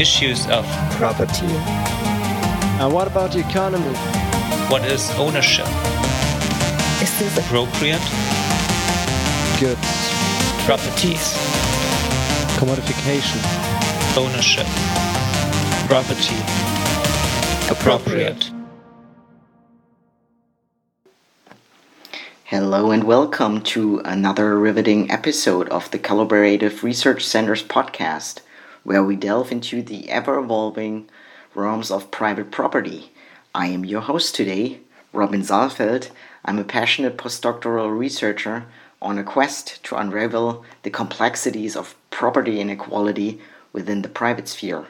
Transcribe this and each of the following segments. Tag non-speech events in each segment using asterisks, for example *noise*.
issues of property. And what about the economy? What is ownership? Is this appropriate? Goods. Properties. Commodification. Ownership. Property. Appropriate. Hello and welcome to another riveting episode of the Collaborative Research Center's podcast, where we delve into the ever evolving realms of private property. I am your host today, Robin Saalfeld. I'm a passionate postdoctoral researcher on a quest to unravel the complexities of property inequality within the private sphere.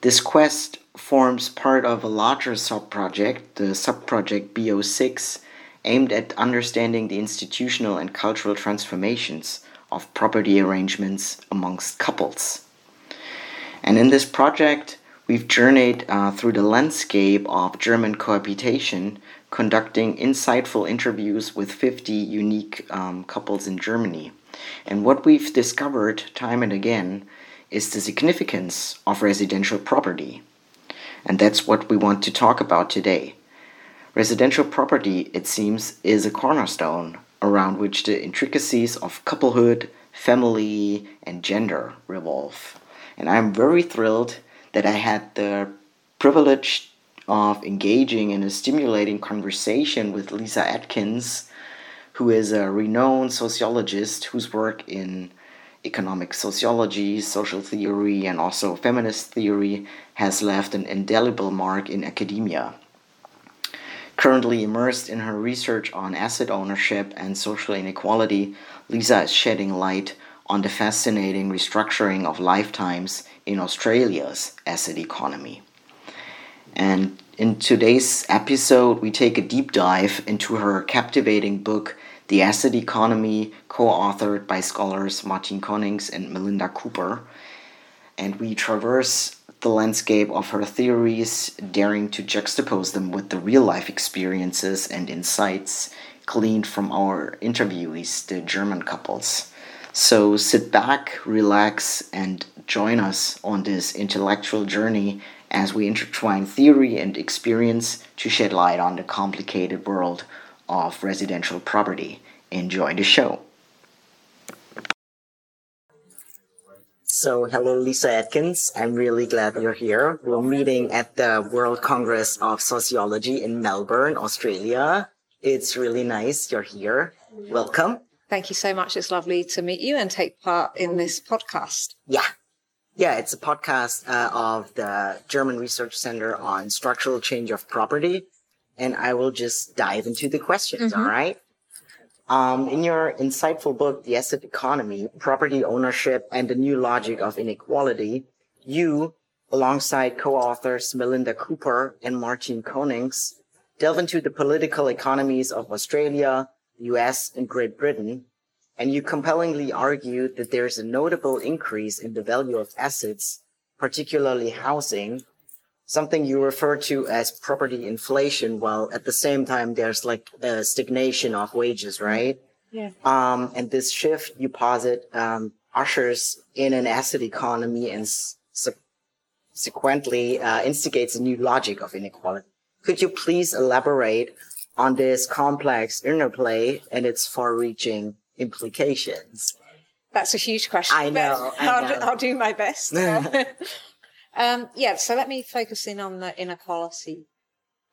This quest forms part of a larger sub-project, the sub-project B06, aimed at understanding the institutional and cultural transformations of property arrangements amongst couples. And in this project, we've journeyed uh, through the landscape of German cohabitation, conducting insightful interviews with 50 unique um, couples in Germany. And what we've discovered time and again is the significance of residential property. And that's what we want to talk about today. Residential property, it seems, is a cornerstone around which the intricacies of couplehood, family, and gender revolve. And I'm very thrilled that I had the privilege of engaging in a stimulating conversation with Lisa Adkins, who is a renowned sociologist whose work in economic sociology, social theory, and also feminist theory has left an indelible mark in academia. Currently immersed in her research on asset ownership and social inequality, Lisa is shedding light on the fascinating restructuring of lifetimes in Australia's asset economy. And in today's episode, we take a deep dive into her captivating book, The Asset Economy, co authored by scholars Martijn Konings and Melinda Cooper. And we traverse the landscape of her theories, daring to juxtapose them with the real life experiences and insights gleaned from our interviewees, the German couples. So sit back, relax, and join us on this intellectual journey as we intertwine theory and experience to shed light on the complicated world of residential property. Enjoy the show. So, hello, Lisa Adkins. I'm really glad you're here. We're meeting at the World Congress of Sociology in Melbourne, Australia. It's really nice you're here. Welcome. Thank you so much. It's lovely to meet you and take part in this podcast. Yeah. Yeah, it's a podcast uh, of the German Research Center on Structural Change of Property. And I will just dive into the questions, Mm-hmm. all right? Um, in your insightful book, The Asset Economy, Property Ownership and the New Logic of Inequality, you, alongside co-authors Melinda Cooper and Martijn Konings, delve into the political economies of Australia, US, and Great Britain, and you compellingly argue that there's a notable increase in the value of assets, particularly housing, something you refer to as property inflation, while at the same time there's like a stagnation of wages, right? Yeah. Um, and this shift you posit um, ushers in an asset economy and subsequently uh, instigates a new logic of inequality. Could you please elaborate on this complex interplay and its far-reaching implications? That's a huge question. I know, I I'll. I'll do my best. *laughs* um, yeah, so let me focus in on the inequality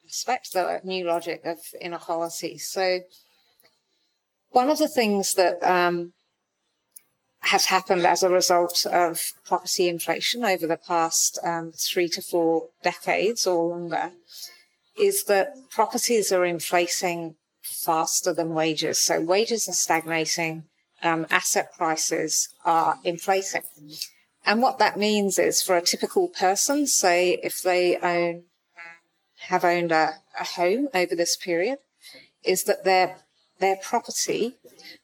aspect, the new logic of inequality. So, one of the things that um, has happened as a result of property inflation over the past um, three to four decades or longer is that properties are inflating faster than wages. So wages are stagnating, um, asset prices are inflating. And what that means is for a typical person, say if they own, have owned a, a home over this period, is that their, their property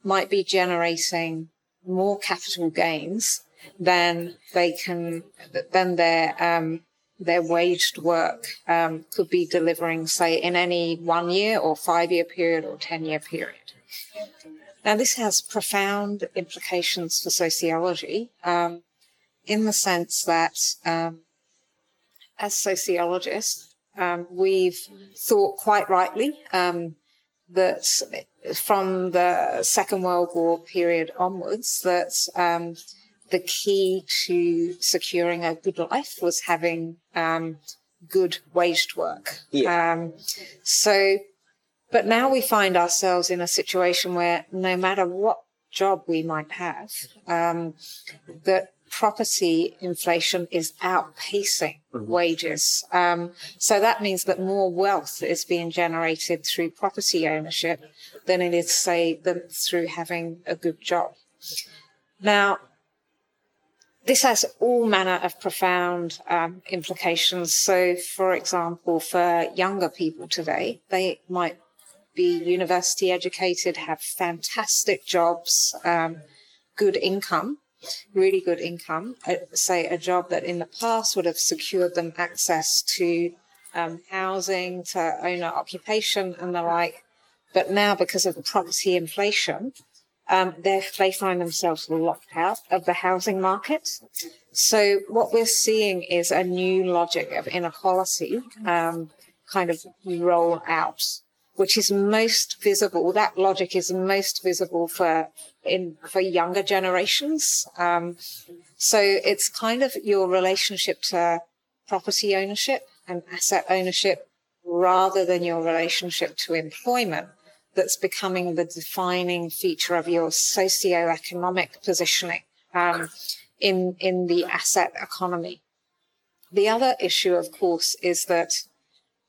might be generating more capital gains than they can, than their, um, their waged work um, could be delivering, say, in any one year or five year period or 10 year period. Now, this has profound implications for sociology um, in the sense that um, as sociologists, um, we've thought quite rightly um, that from the Second World War period onwards, that um, the key to securing a good life was having um, good waged work. Yeah. Um, so, but now we find ourselves in a situation where no matter what job we might have, um, that property inflation is outpacing wages. Um, so that means that more wealth is being generated through property ownership than it is, say, than through having a good job. Now, this has all manner of profound um, implications. So, for example, for younger people today, they might be university educated, have fantastic jobs, um, good income, really good income. Uh, say a job that in the past would have secured them access to um, housing, to owner occupation, and the like. But now, because of the property inflation, um, they find themselves locked out of the housing market. So what we're seeing is a new logic of inequality um, kind of roll out, which is most visible. That logic is most visible for in for younger generations. Um, so it's kind of your relationship to property ownership and asset ownership rather than your relationship to employment that's becoming the defining feature of your socio-economic positioning um, in in the asset economy. The other issue, of course, is that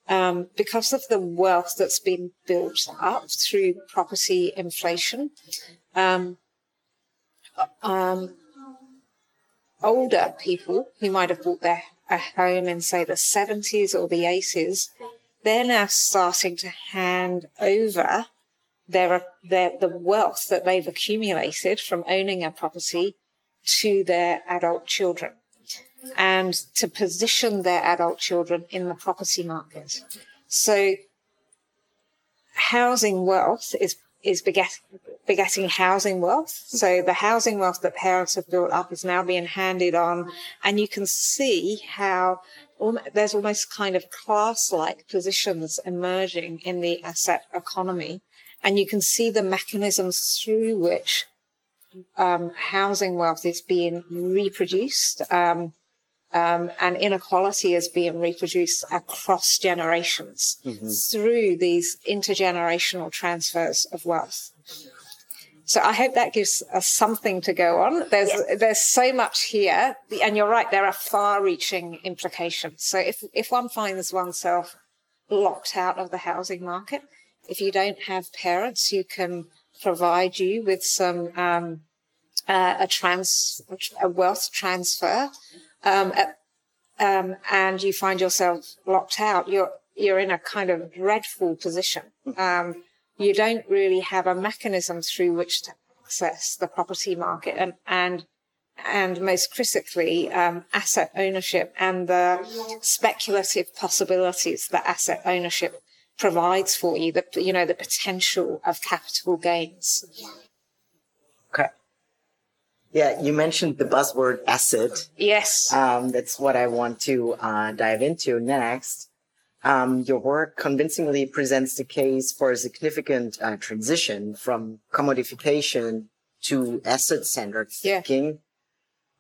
um, because of the wealth that's been built up through property inflation, um, um, older people who might have bought their a home in, say, the 70s or the 80s, they're now starting to hand over their, their, the wealth that they've accumulated from owning a property to their adult children and to position their adult children in the property market. So housing wealth is, is beget, begetting housing wealth. So the housing wealth that parents have built up is now being handed on. And you can see how there's almost kind of class-like positions emerging in the asset economy and you can see the mechanisms through which um, housing wealth is being reproduced um, um, and inequality is being reproduced across generations mm-hmm. through these intergenerational transfers of wealth. So I hope that gives us something to go on. There's yes. there's so much here, and you're right. There are far-reaching implications. So if if one finds oneself locked out of the housing market, if you don't have parents who can provide you with some um, uh, a trans a wealth transfer, um, um, and you find yourself locked out, you're you're in a kind of dreadful position. Um, you don't really have a mechanism through which to access the property market, and and and most critically, um, asset ownership and the speculative possibilities that asset ownership provides for you, the, you know, the potential of capital gains. Okay. Yeah, you mentioned the buzzword asset. Yes. Um, that's what I want to uh, dive into next. Um, your work convincingly presents the case for a significant uh, transition from commodification to asset-centered thinking, yeah.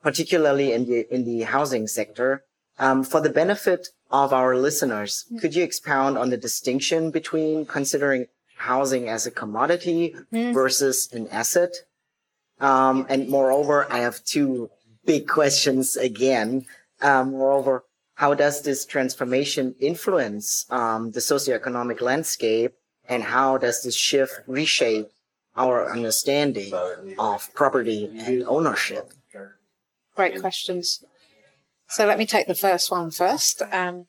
particularly in the in the housing sector. Um, for the benefit of our listeners, mm. could you expound on the distinction between considering housing as a commodity mm. versus an asset? Um, and moreover, I have two big questions again. Um, moreover, how does this transformation influence um, the socioeconomic landscape, and how does this shift reshape our understanding of property and ownership? Great questions. So let me take the first one first, um,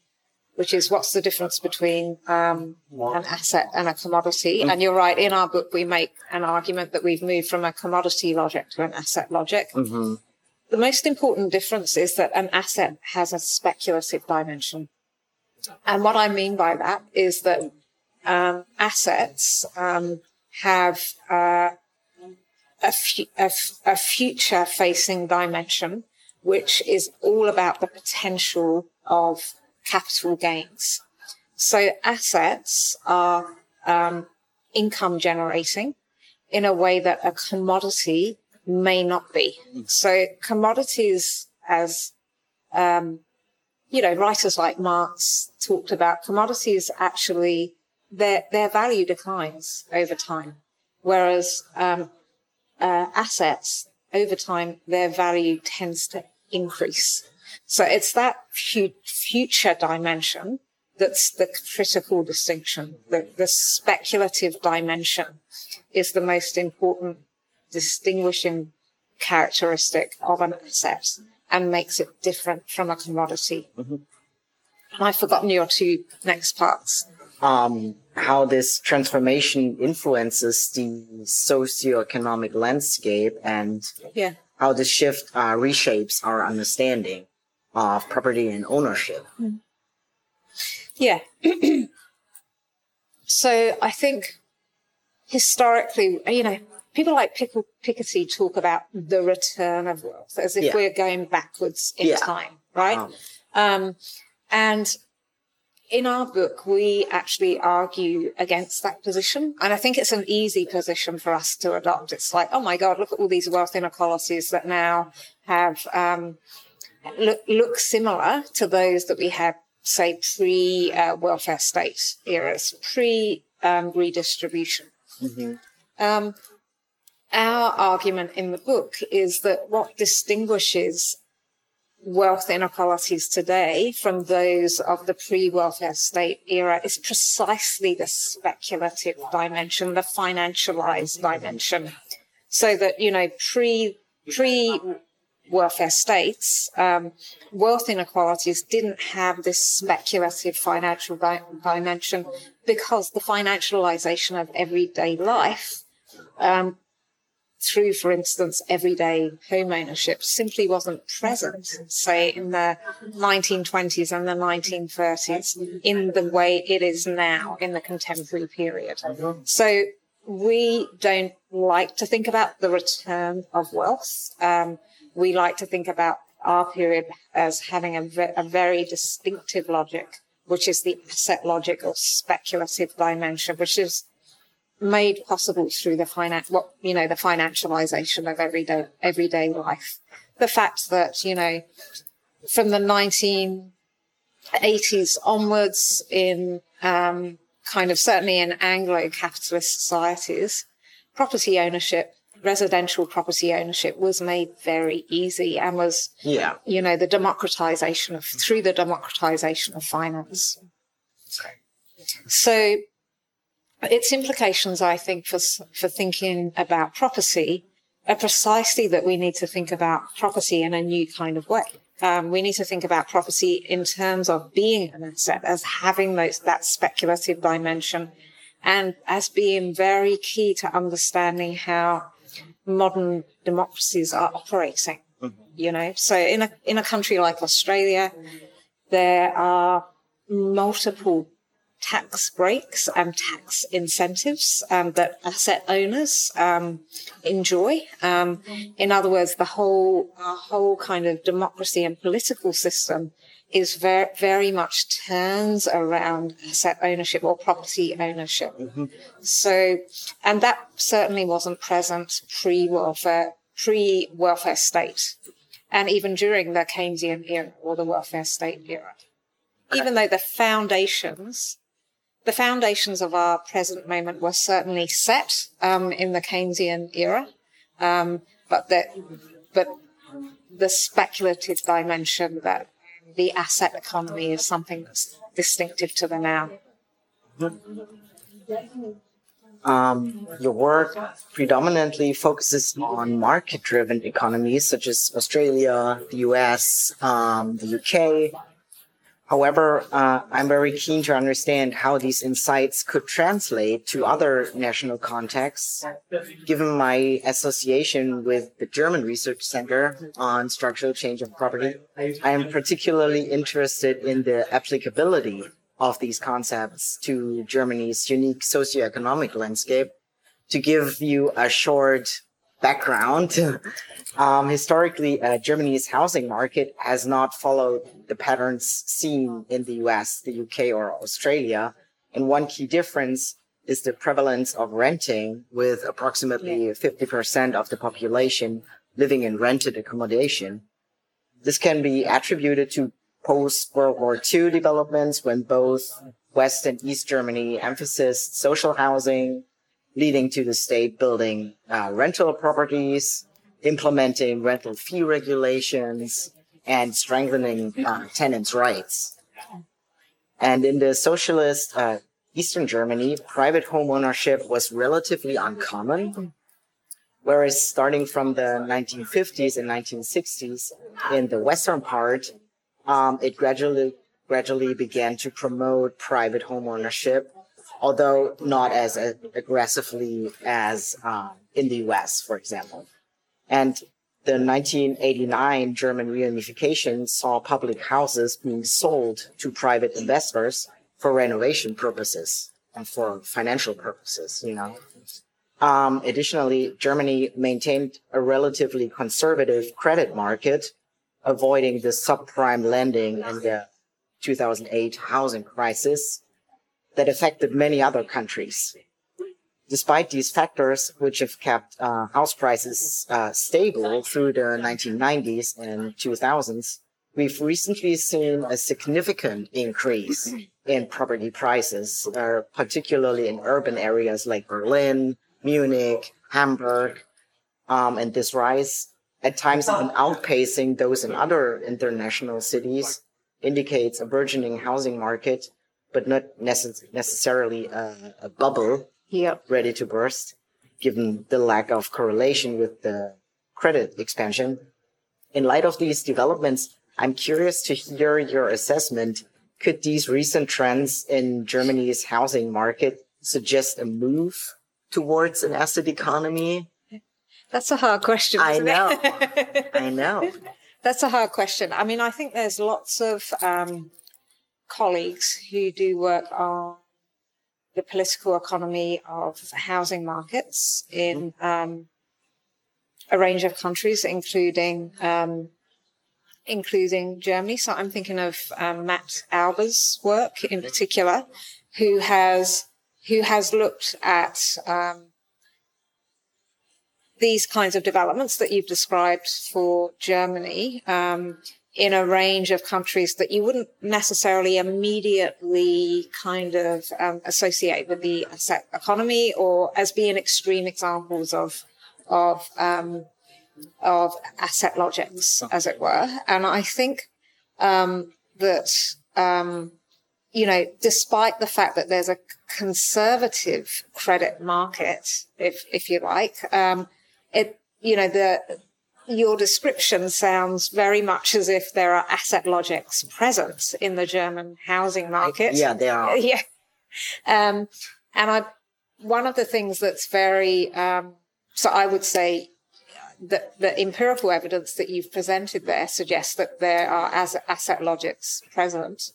which is what's the difference between um, an asset and a commodity? Mm-hmm. And you're right, in our book, we make an argument that we've moved from a commodity logic to an asset logic. Mm-hmm. The most important difference is that an asset has a speculative dimension. And what I mean by that is that um, assets um, have uh, a, fu- a, f- a future facing dimension which is all about the potential of capital gains. So assets are um, income generating in a way that a commodity may not be. So commodities, as um, you know, writers like Marx talked about, commodities actually their their value declines over time, whereas um, uh, assets over time their value tends to increase. So it's that fu- future dimension that's the critical distinction. The, the speculative dimension is the most important distinguishing characteristic of an asset and makes it different from a commodity. Mm-hmm. And I've forgotten your two next parts. Um, how this transformation influences the socioeconomic landscape and Yeah. How the shift uh, reshapes our understanding of property and ownership. Yeah. *clears throat* so I think historically, you know, people like Pick- Piketty talk about the return of wealth as if Yeah. we're going backwards in Yeah. time, right? Um, Um, and in our book, we actually argue against that position. And I think it's an easy position for us to adopt. It's like, oh my God, look at all these wealth inequalities that now have, um, look, look similar to those that we had, say, pre uh, welfare state eras, pre um, redistribution. Um, our argument in the book is that what distinguishes wealth inequalities today from those of the pre-welfare state era is precisely the speculative dimension, the financialized dimension. So that, you know, pre, pre welfare states, um, wealth inequalities didn't have this speculative financial di- dimension because the financialization of everyday life, um, through, for instance, everyday home ownership simply wasn't present, say, in the 1920s and the 1930s in the way it is now in the contemporary period. So we don't like to think about the return of wealth. Um, we like to think about our period as having a, ve- a very distinctive logic, which is the asset logic or speculative dimension, which is made possible through the finan- what you know the financialization of everyday everyday life the fact that you know from the 1980s onwards in um, kind of certainly in anglo-capitalist societies property ownership residential property ownership was made very easy and was yeah. you know the democratization of through the democratization of finance so its implications, I think, for for thinking about property are precisely that we need to think about property in a new kind of way. Um, we need to think about property in terms of being an asset, as having those that speculative dimension, and as being very key to understanding how modern democracies are operating. You know, so in a in a country like Australia, there are multiple tax breaks and tax incentives um, that asset owners um, enjoy. Um, in other words, the whole our whole kind of democracy and political system is very very much turns around asset ownership or property ownership. So, and that certainly wasn't present pre welfare pre welfare state, and even during the Keynesian era or the welfare state era. Even though the foundations the foundations of our present moment were certainly set um, in the Keynesian era, um, but that but the speculative dimension that the asset economy is something that's distinctive to the now. Um, your work predominantly focuses on market-driven economies such as Australia, the US, um, the UK. However, uh, I'm very keen to understand how these insights could translate to other national contexts. Given my association with the German Research Center on Structural Change of Property, I am particularly interested in the applicability of these concepts to Germany's unique socioeconomic landscape. To give you a short background. *laughs* um, historically, uh, Germany's housing market has not followed the patterns seen in the US, the UK, or Australia. And one key difference is the prevalence of renting, with approximately 50% of the population living in rented accommodation. This can be attributed to post World War II developments when both West and East Germany emphasized social housing, leading to the state building uh, rental properties, implementing rental fee regulations, and strengthening uh, tenants' rights. And in the socialist uh, Eastern Germany, private home ownership was relatively uncommon, whereas starting from the 1950s and 1960s in the western part, um, it gradually gradually began to promote private home ownership, although not as aggressively as um, in the U.S., for example. And the 1989 German reunification saw public houses being sold to private investors for renovation purposes and for financial purposes, you know. Um, additionally, Germany maintained a relatively conservative credit market, avoiding the subprime lending in the 2008 housing crisis that affected many other countries. Despite these factors, which have kept uh, house prices uh, stable through the 1990s and 2000s, we've recently seen a significant increase in property prices, uh, particularly in urban areas like Berlin, Munich, Hamburg, um, and this rise, at times even outpacing those in other international cities, indicates a burgeoning housing market, but not necess- necessarily a, a bubble Yep. ready to burst, given the lack of correlation with the credit expansion. In light of these developments, I'm curious to hear your assessment. Could these recent trends in Germany's housing market suggest a move towards an asset economy? That's a hard question. I know. *laughs* I know. That's a hard question. I mean, I think there's lots of um, colleagues who do work on the political economy of housing markets in um, a range of countries, including um, including Germany. So I'm thinking of um, Matt Alber's work in particular, who has who has looked at um, these kinds of developments that you've described for Germany um, in a range of countries that you wouldn't necessarily immediately kind of um, associate with the asset economy or as being extreme examples of of um, of asset logics, as it were. And I think um, that um, you know, despite the fact that there's a conservative credit market, if if you like, um, it you know the your description sounds very much as if there are asset logics present in the German housing market. Yeah, they are. *laughs* Yeah. Um, and I, one of the things that's very, um, so I would say that the empirical evidence that you've presented there suggests that there are as asset logics present.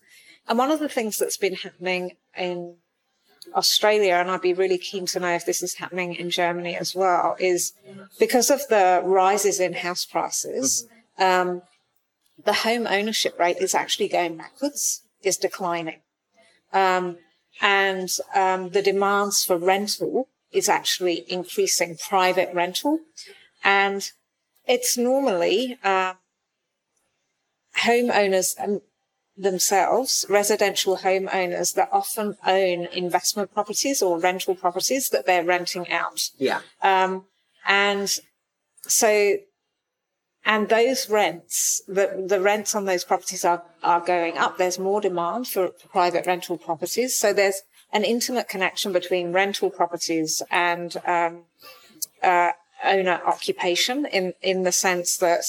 And one of the things that's been happening in Australia, and I'd be really keen to know if this is happening in Germany as well, is because of the rises in house prices, um, the home ownership rate is actually going backwards, is declining. Um, and um, the demands for rental is actually increasing, private rental. And it's normally uh, homeowners um, themselves, residential homeowners that often own investment properties or rental properties that they're renting out. Yeah. Um, and so, and those rents, the, the rents on those properties are, are going up. There's more demand for private rental properties. So there's an intimate connection between rental properties and, um, uh, owner occupation in, in the sense that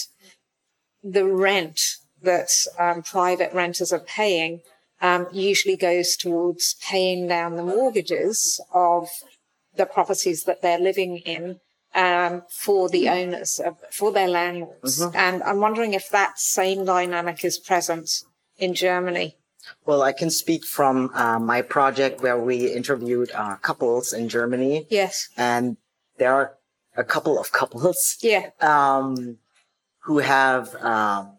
the rent that um, private renters are paying um, usually goes towards paying down the mortgages of the properties that they're living in um, for the owners, of, for their landlords. And I'm wondering if that same dynamic is present in Germany. Well, I can speak from uh, my project where we interviewed uh, couples in Germany. Yes. and there are a couple of couples Yeah. um, who have um,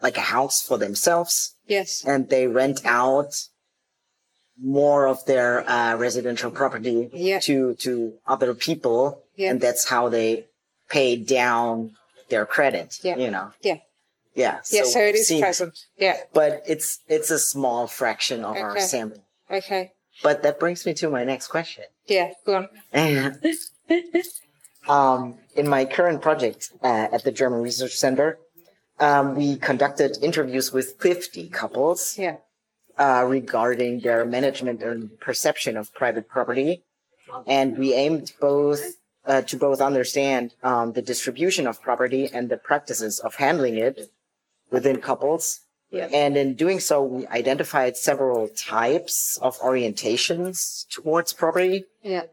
like a house for themselves Yes. and they rent out more of their uh, residential property Yeah. to to other people, Yeah. and that's how they pay down their credit. Yeah. You know. Yeah. Yeah. Yeah. So it is see- present. Yeah. but it's it's a small fraction of our sample. Okay. But that brings me to my next question. Yeah. Go on. *laughs* um, in my current project uh, at the German Research Center, um, we conducted interviews with 50 couples Yeah. uh, regarding their management and perception of private property, and we aimed both uh, to both understand um, the distribution of property and the practices of handling it within couples. Yeah. And in doing so, we identified several types of orientations towards property. Yeah.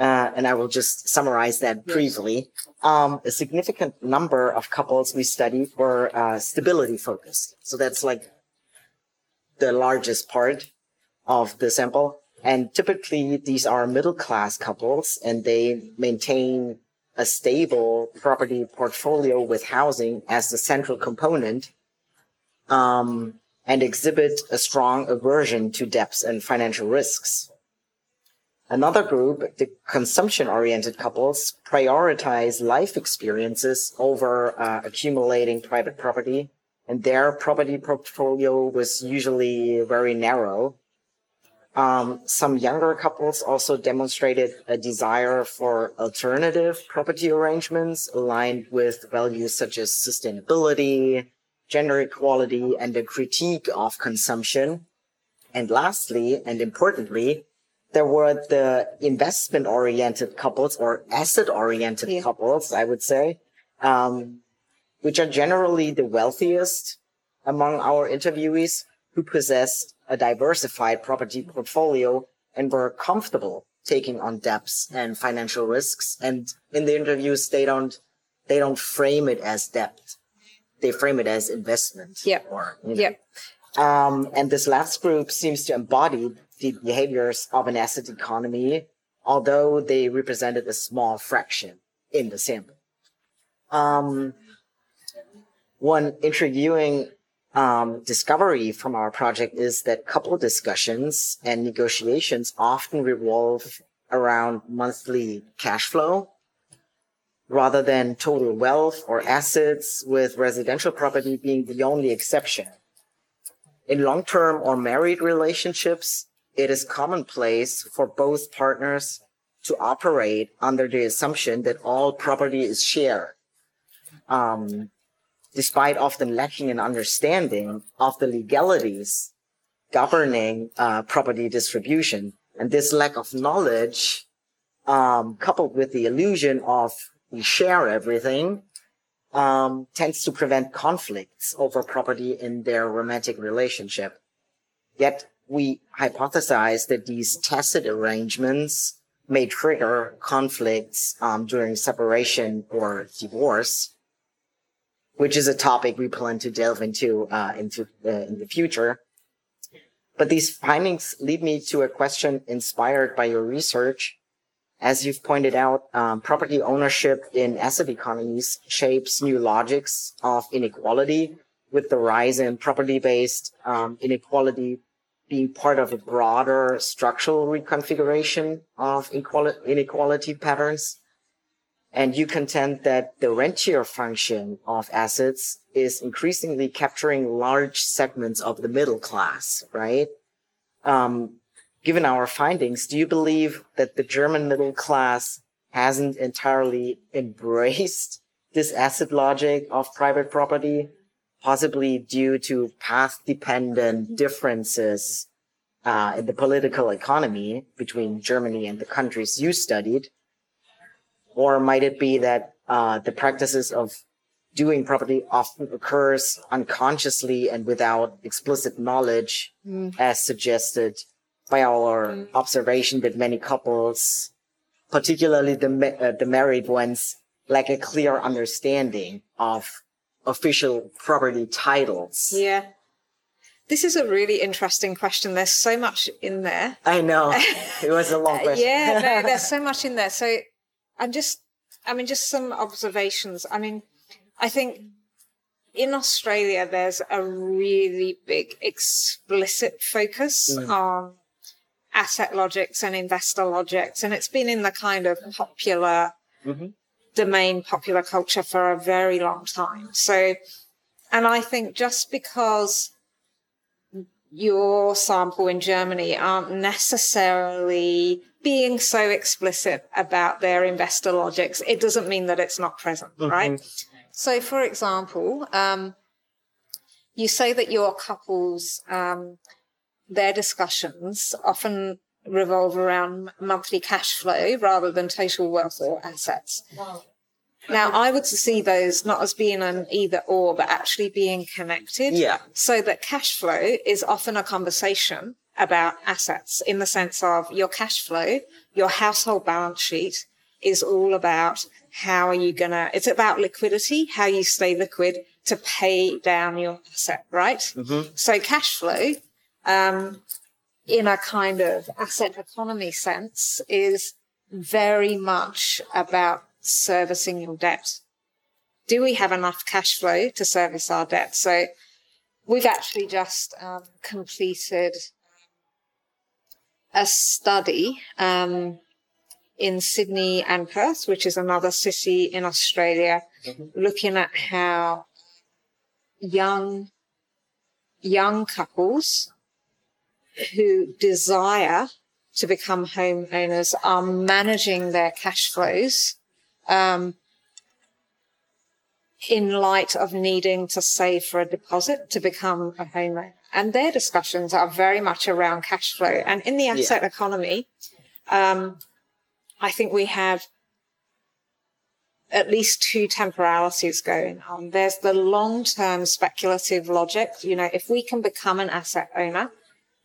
Uh, and I will just summarize that briefly. Um, a significant number of couples we studied were uh, stability focused. So that's like the largest part of the sample. And typically these are middle class couples and they maintain a stable property portfolio with housing as the central component um, and exhibit a strong aversion to debts and financial risks. Another group, the consumption oriented couples, prioritize life experiences over uh, accumulating private property, and their property portfolio was usually very narrow. Um, some younger couples also demonstrated a desire for alternative property arrangements aligned with values such as sustainability, gender equality, and a critique of consumption. And lastly, and importantly, there were the investment oriented couples or asset oriented Yeah. couples, I would say, um, which are generally the wealthiest among our interviewees who possessed a diversified property portfolio and were comfortable taking on debts and financial risks. And in the interviews, they don't, they don't frame it as debt. They frame it as investment. Yeah. Or, you know, Yeah. um, and this last group seems to embody the behaviors of an asset economy, although they represented a small fraction in the sample. Um, one intriguing um, discovery from our project is that couple discussions and negotiations often revolve around monthly cash flow rather than total wealth or assets, with residential property being the only exception. In long-term or married relationships, it is commonplace for both partners to operate under the assumption that all property is shared. Um, despite often lacking an understanding of the legalities governing uh, property distribution. And this lack of knowledge, um, coupled with the illusion of we share everything, um, tends to prevent conflicts over property in their romantic relationship. Yet we hypothesize that these tacit arrangements may trigger conflicts um, during separation or divorce, which is a topic we plan to delve into uh, into uh, in the future. But these findings lead me to a question inspired by your research. As you've pointed out, um, property ownership in asset economies shapes new logics of inequality, with the rise in property-based um, inequality being part of a broader structural reconfiguration of inequality patterns. And you contend that the rentier function of assets is increasingly capturing large segments of the middle class, right? Um, given our findings, do you believe that the German middle class hasn't entirely embraced this asset logic of private property, possibly due to path dependent differences uh, in the political economy between Germany and the countries you studied? Or might it be that uh, the practices of doing property often occurs unconsciously and without explicit knowledge, as suggested by our observation that many couples, particularly the ma- uh, the married ones, lack a clear understanding of official property titles. Yeah. This is a really interesting question. There's so much in there. I know *laughs* it was a long uh, question. Yeah, no, *laughs* there's so much in there. So I'm just I mean, just some observations. I mean, I think in Australia, there's a really big explicit focus mm. on asset logics and investor logics. And it's been in the kind of popular mm-hmm. Domain, popular culture for a very long time. So, and I think just because your sample in Germany aren't necessarily being so explicit about their investor logics, it doesn't mean that it's not present, right? So, for example, um, you say that your couples, um, their discussions often revolve around monthly cash flow rather than total wealth or assets. Now, I would see those not as being an either or, but actually being connected. Yeah. So that cash flow is often a conversation about assets in the sense of your cash flow, your household balance sheet is all about how are you going to, it's about liquidity, how you stay liquid to pay down your asset, right? So cash flow, um, in a kind of asset economy sense is very much about servicing your debt. Do we have enough cash flow to service our debt? So we've actually just um, completed a study um, in Sydney and Perth, which is another city in Australia, looking at how young young couples who desire to become homeowners are managing their cash flows um, in light of needing to save for a deposit to become a homeowner. And their discussions are very much around cash flow. And in the asset economy, um, I think we have at least two temporalities going on. There's the long-term speculative logic. You know, if we can become an asset owner,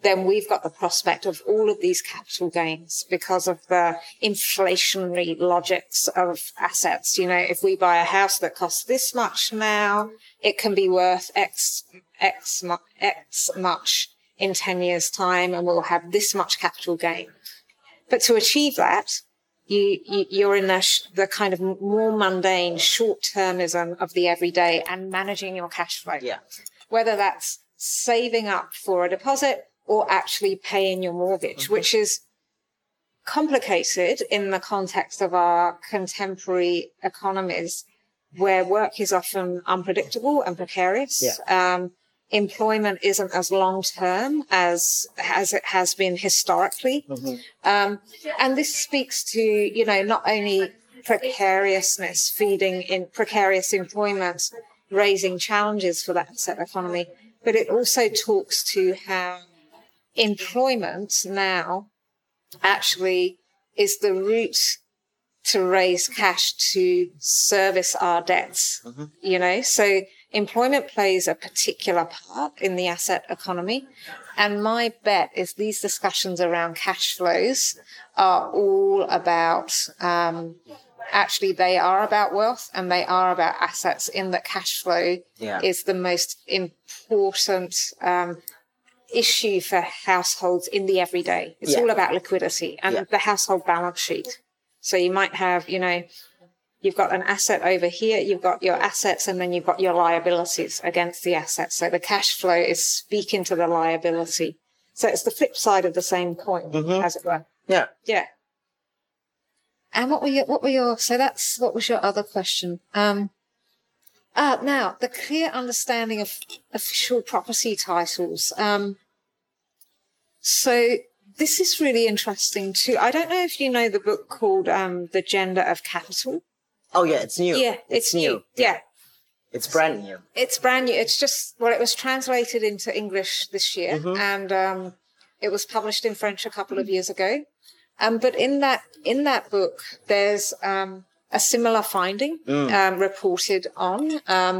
then we've got the prospect of all of these capital gains because of the inflationary logics of assets. You know, if we buy a house that costs this much now, it can be worth X, X, X much in 10 years time and we'll have this much capital gain. But to achieve that, you, you you're in the, sh- the kind of more mundane short termism of the everyday and managing your cash flow. Yeah. Whether that's saving up for a deposit or actually paying your mortgage, which is complicated in the context of our contemporary economies where work is often unpredictable and precarious. Um, employment isn't as long term as as it has been historically. Um, and this speaks to, you know, not only precariousness feeding in precarious employment, raising challenges for that set economy, but it also talks to how employment now actually is the route to raise cash to service our debts. You know, so employment plays a particular part in the asset economy. And my bet is these discussions around cash flows are all about, um, actually they are about wealth and they are about assets in that cash flow Yeah. is the most important, um, issue for households in the everyday. It's Yeah. all about liquidity and Yeah. the household balance sheet. So you might have, you know, you've got an asset over here, you've got your assets, and then you've got your liabilities against the assets. So the cash flow is speaking to the liability. So it's the flip side of the same coin, as it were. Yeah. Yeah. And what were your, what were your, so that's, what was your other question? Um, uh, now, the clear understanding of official property titles. Um, so this is really interesting too. I don't know if you know the book called um, The Gender of Capital. Oh yeah, it's new. Yeah, it's, new. Yeah. It's brand new. It's brand new. It's just well, it was translated into English this year, and um, it was published in French a couple of years ago. Um, but in that in that book, there's um, a similar finding um, reported on, um,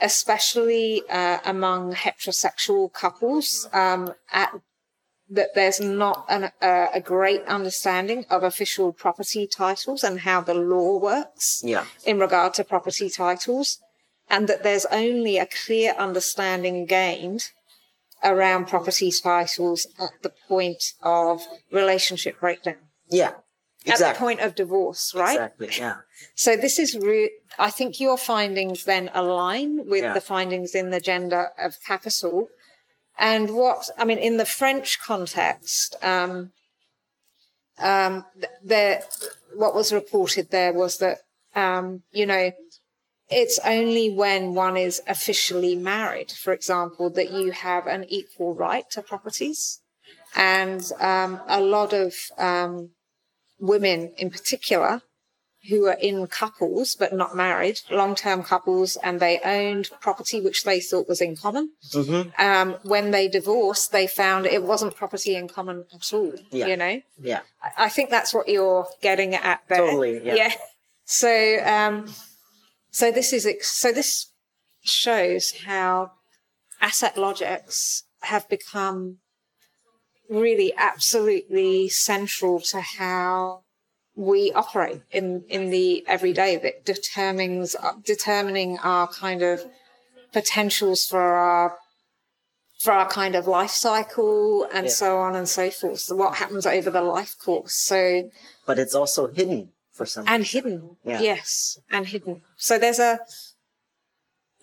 especially uh, among heterosexual couples. Um, at that there's not an, uh, a great understanding of official property titles and how the law works Yeah. in regard to property titles, and that there's only a clear understanding gained around property titles at the point of relationship breakdown. Yeah. At the point of divorce, right? Exactly. Yeah. So this is, re- I think your findings then align with Yeah. the findings in the gender of capital. And what, I mean, in the French context, um, um, th- there, what was reported there was that, um, you know, it's only when one is officially married, for example, that you have an equal right to properties. And um, a lot of um, women in particular who are in couples but not married, long term couples, and they owned property which they thought was in common. Um, when they divorced, they found it wasn't property in common at all. Yeah. You know, Yeah. I- think that's what you're getting at there. Totally, yeah. So, um, so this is ex- so this shows how asset logics have become really absolutely central to how we operate in in the everyday that determines determining our kind of potentials for our for our kind of life cycle and Yeah. so on and so forth. So what happens over the life course? So But it's also hidden for some. and hidden, Yeah. yes, and hidden. So there's a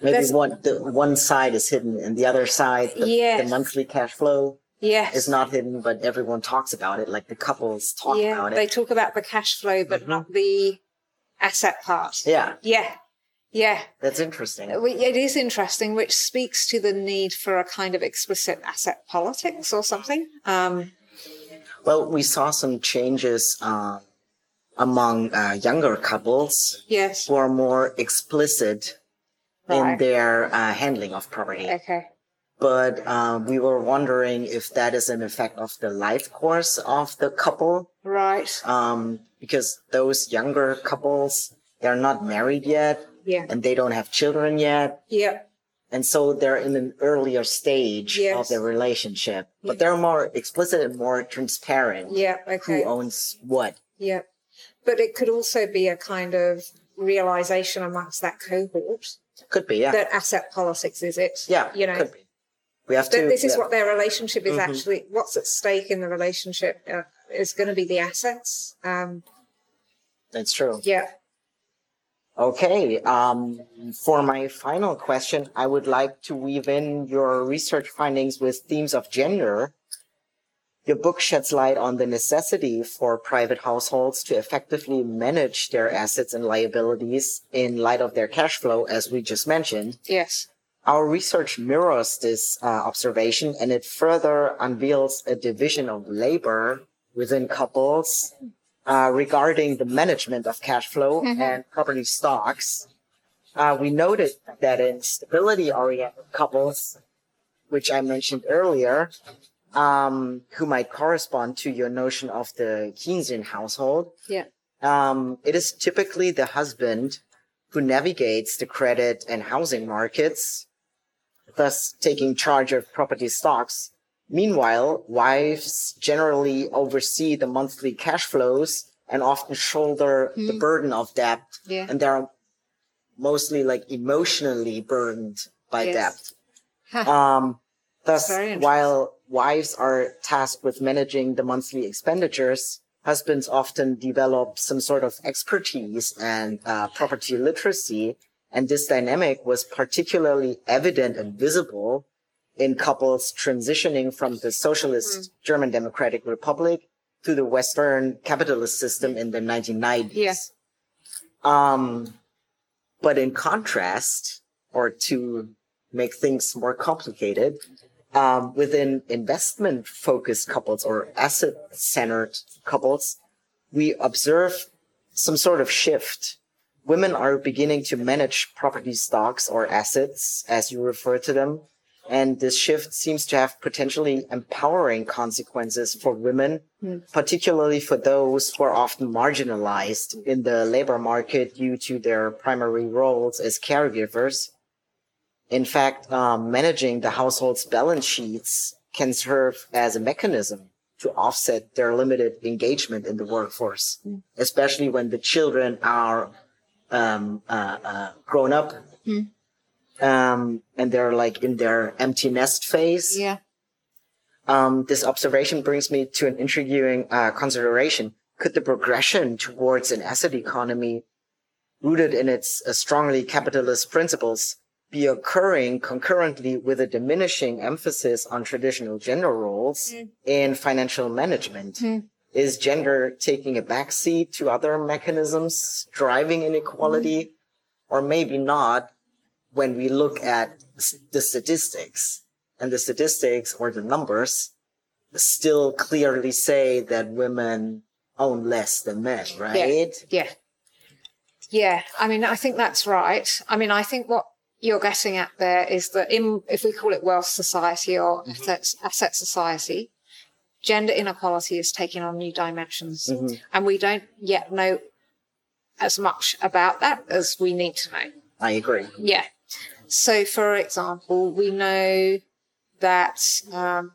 Maybe there's- one the one side is hidden and the other side, the, Yes. the monthly cash flow yes, is not hidden, but everyone talks about it. Like the couples talk yeah. about it. They talk about the cash flow, but Mhm. not the asset part. Yeah, yeah, yeah. that's interesting. It is interesting, which speaks to the need for a kind of explicit asset politics or something. Um, Well, we saw some changes um, among uh, younger couples yes. who are more explicit in their uh, handling of property. Okay. But um, we were wondering if that is an effect of the life course of the couple, Right. um, because those younger couples they're not married yet Yeah. and they don't have children yet, Yeah. and so they're in an earlier stage Yes. of their relationship. But they're more explicit and more transparent. Yeah. okay. Who owns what? Yeah. But it could also be a kind of realization amongst that cohort Could be, yeah. that asset politics is it. yeah, You know. We have to. this is yeah. what their relationship is Mhm. actually, what's at stake in the relationship uh, is going to be the assets. Um, That's true. yeah. Okay. Um, for my final question, I would like to weave in your research findings with themes of gender. Your book sheds light on the necessity for private households to effectively manage their assets and liabilities in light of their cash flow, as we just mentioned. Yes. Our research mirrors this uh, observation and it further unveils a division of labor within couples uh, regarding the management of cash flow and property stocks. Uh, we noted that in stability oriented couples, which I mentioned earlier, um, who might correspond to your notion of the Keynesian household, Yeah. um, it is typically the husband who navigates the credit and housing markets, thus taking charge of property stocks. Meanwhile, wives generally oversee the monthly cash flows and often shoulder the burden of debt, Yeah. and they're mostly like emotionally burdened by Yes. debt. Um, thus, while wives are tasked with managing the monthly expenditures, husbands often develop some sort of expertise and uh, property literacy. And this dynamic was particularly evident and visible in couples transitioning from the socialist German Democratic Republic to the Western capitalist system in the 1990s. Yeah. Um, but in contrast, or to make things more complicated, um, within investment focused couples or asset centered couples, we observe some sort of shift. Women are beginning to manage property stocks or assets, as you refer to them. And this shift seems to have potentially empowering consequences for women, particularly for those who are often marginalized in the labor market due to their primary roles as caregivers. In fact, um, managing the household's balance sheets can serve as a mechanism to offset their limited engagement in the workforce, especially when the children are um, uh, uh, grown up um, and they're like in their empty nest phase. Yeah. Um, this observation brings me to an intriguing uh, consideration. could the progression towards an asset economy rooted in its uh, strongly capitalist principles be occurring concurrently with a diminishing emphasis on traditional gender roles in financial management? Is gender taking a backseat to other mechanisms driving inequality? Or maybe not when we look at the statistics and the statistics or the numbers still clearly say that women own less than men, right? Yeah. Yeah. I mean, I think that's right. I mean, I think what you're getting at there is that in, if we call it wealth society or mm-hmm. assets, asset society, gender inequality is taking on new dimensions. And we don't yet know as much about that as we need to know. I agree. Yeah. So, for example, we know that, um,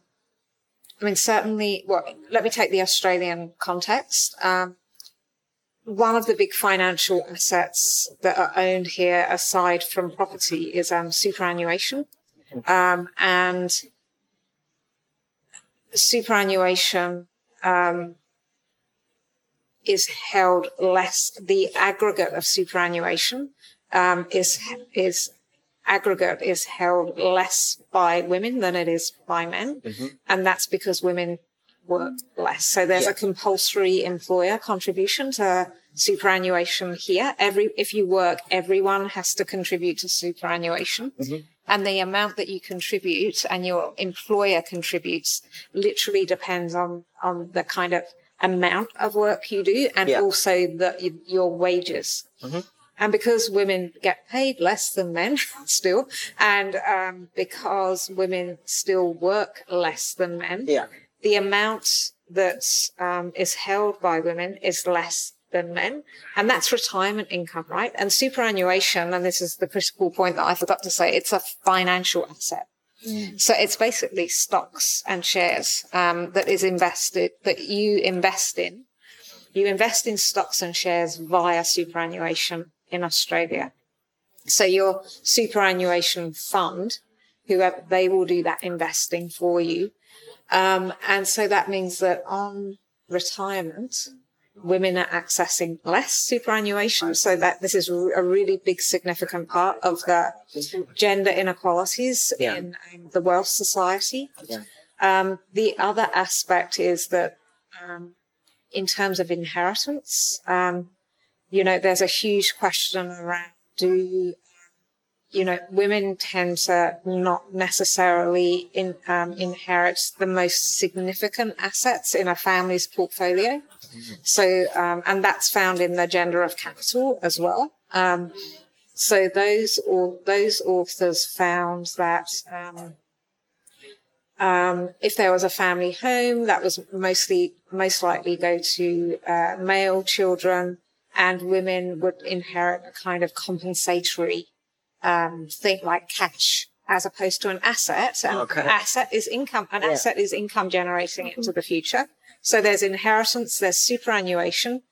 I mean, certainly, well, let me take the Australian context. Um, one of the big financial assets that are owned here, aside from property, is um, superannuation. Um, and superannuation um, is held less, the aggregate of superannuation um, is is aggregate is held less by women than it is by men, and that's because women work less. So there's a compulsory employer contribution to superannuation here. Every if you work, everyone has to contribute to superannuation. And the amount that you contribute and your employer contributes literally depends on, on the kind of amount of work you do and Yeah. also the, your wages. And because women get paid less than men *laughs* still, and um, because women still work less than men, Yeah. the amount that um, is held by women is less than men. And that's retirement income, right? And superannuation, and this is the critical point that I forgot to say, it's a financial asset. So it's basically stocks and shares um, that is invested, that you invest in. You invest in stocks and shares via superannuation in Australia. So your superannuation fund, whoever, they will do that investing for you. Um, and so that means that on retirement, women are accessing less superannuation. So that this is a really big significant part of the gender inequalities Yeah. in um, the wealth society. Yeah. Um, the other aspect is that, um, in terms of inheritance, um, you know, there's a huge question around do you know, women tend to not necessarily in, um, inherit the most significant assets in a family's portfolio. So, um, and that's found in the gender of capital as well. Um, so those or those authors found that um, um, if there was a family home, that was mostly most likely go to uh, male children, and women would inherit a kind of compensatory um, thing like cash as opposed to an asset. And Okay. asset is income. An Yeah. asset is income generating into the future. So there's inheritance, there's superannuation.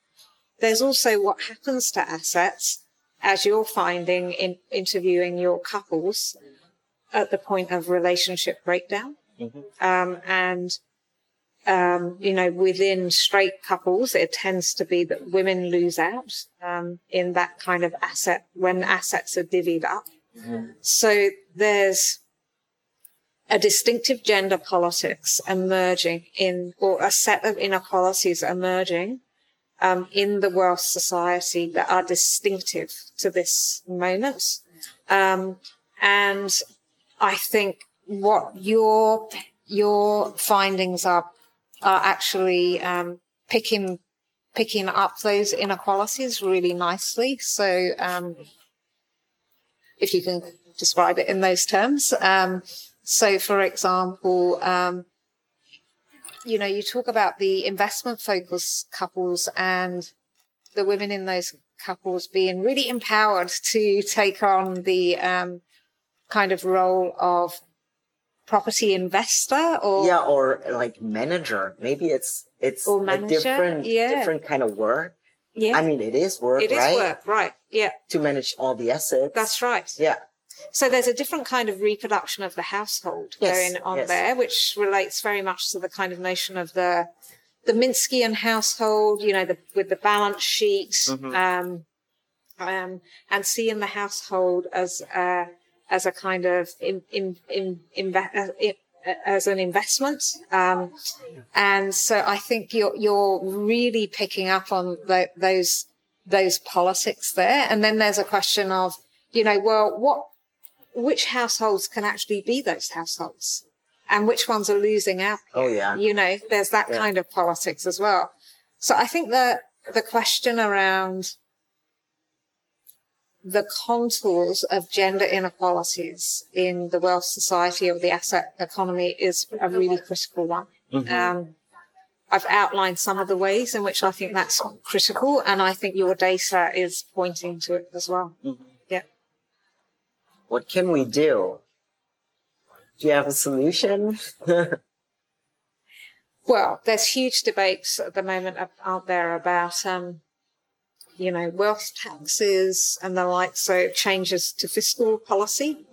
There's also what happens to assets as you're finding in interviewing your couples at the point of relationship breakdown. Um, and um, you know, within straight couples, it tends to be that women lose out um, in that kind of asset when assets are divvied up. So there's a distinctive gender politics emerging in, or a set of inequalities emerging um, in the wealth society that are distinctive to this moment. Um, and I think what your your findings are are actually um, picking picking up those inequalities really nicely. So, um, if you can describe it in those terms, um, so for example, um, you know, you talk about the investment focused couples and the women in those couples being really empowered to take on the um, kind of role of property investor or yeah, or like manager. Maybe it's it's Or a different yeah. different kind of work. yeah, I mean, it is work, it is right? work, right? Yeah, To manage all the assets. that's right. Yeah. So there's a different kind of reproduction of the household Yes, going on yes. there, which relates very much to the kind of notion of the the Minskian household, you know, the, with the balance sheets, um, um, and seeing the household as a, as a kind of in, in, in, inve- uh, as an investment. Um, and so I think you're, you're really picking up on tho- those, those politics there. And then there's a question of, you know, well, what, which households can actually be those households and which ones are losing out? Oh, yeah. You know, there's that Yeah. kind of politics as well. So I think that the question around the contours of gender inequalities in the wealth society or the asset economy is a really critical one. Um, I've outlined some of the ways in which I think that's critical, and I think your data is pointing to it as well. Yeah. What can we do? Do you have a solution? *laughs* Well, there's huge debates at the moment out there about, um, you know, wealth taxes and the like. So changes to fiscal policy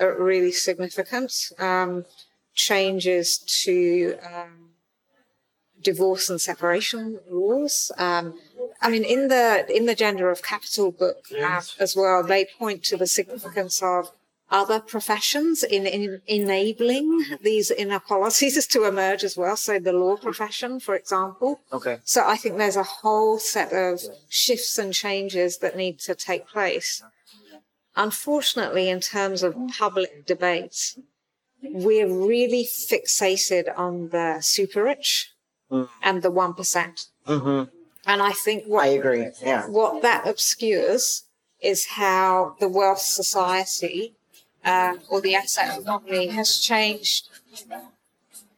are really significant. Um, changes to um, divorce and separation laws. Um, I mean, in the in the Gender of Capital book as well, they point to the significance of other professions in, in enabling these inequalities *laughs* to emerge as well. So the law profession, for example. Okay. So I think there's a whole set of shifts and changes that need to take place. Unfortunately, in terms of public debate, we're really fixated on the super rich and the 1%. Mm-hmm. And I think what I agree. Yeah. what that obscures is how the wealth society uh, or the asset economy has changed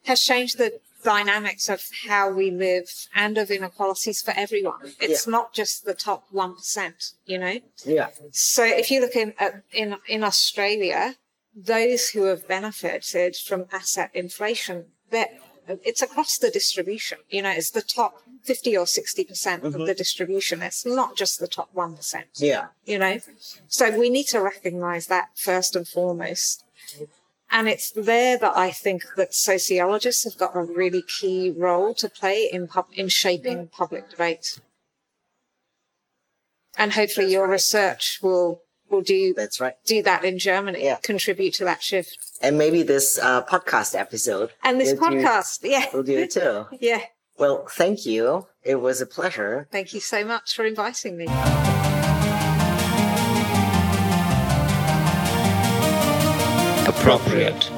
has changed the dynamics of how we live and of inequalities for everyone. It's not just the top one percent, you know. Yeah. So if you look in at, in in Australia, those who have benefited from asset inflation, that it's across the distribution. You know, it's the top fifty or sixty percent of mm-hmm. the distribution. It's not just the top one percent. Yeah. You know, so we need to recognise that first and foremost. And it's there that I think that sociologists have got a really key role to play in pub- in shaping public debate. And hopefully your research will will do That's right. do that in Germany, Yeah. contribute to that shift. And maybe this uh, podcast episode. And this will do- podcast, yeah. will do it too. *laughs* Yeah. Well, thank you. It was a pleasure. Thank you so much for inviting me. Appropriate.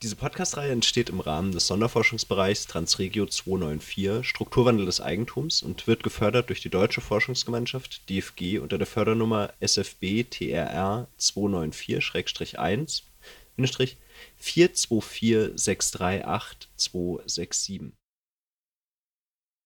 Diese Podcast-Reihe entsteht im Rahmen des Sonderforschungsbereichs Transregio 294 Strukturwandel des Eigentums und wird gefördert durch die Deutsche Forschungsgemeinschaft DFG unter der Fördernummer SFB TRR 294-1 424638267.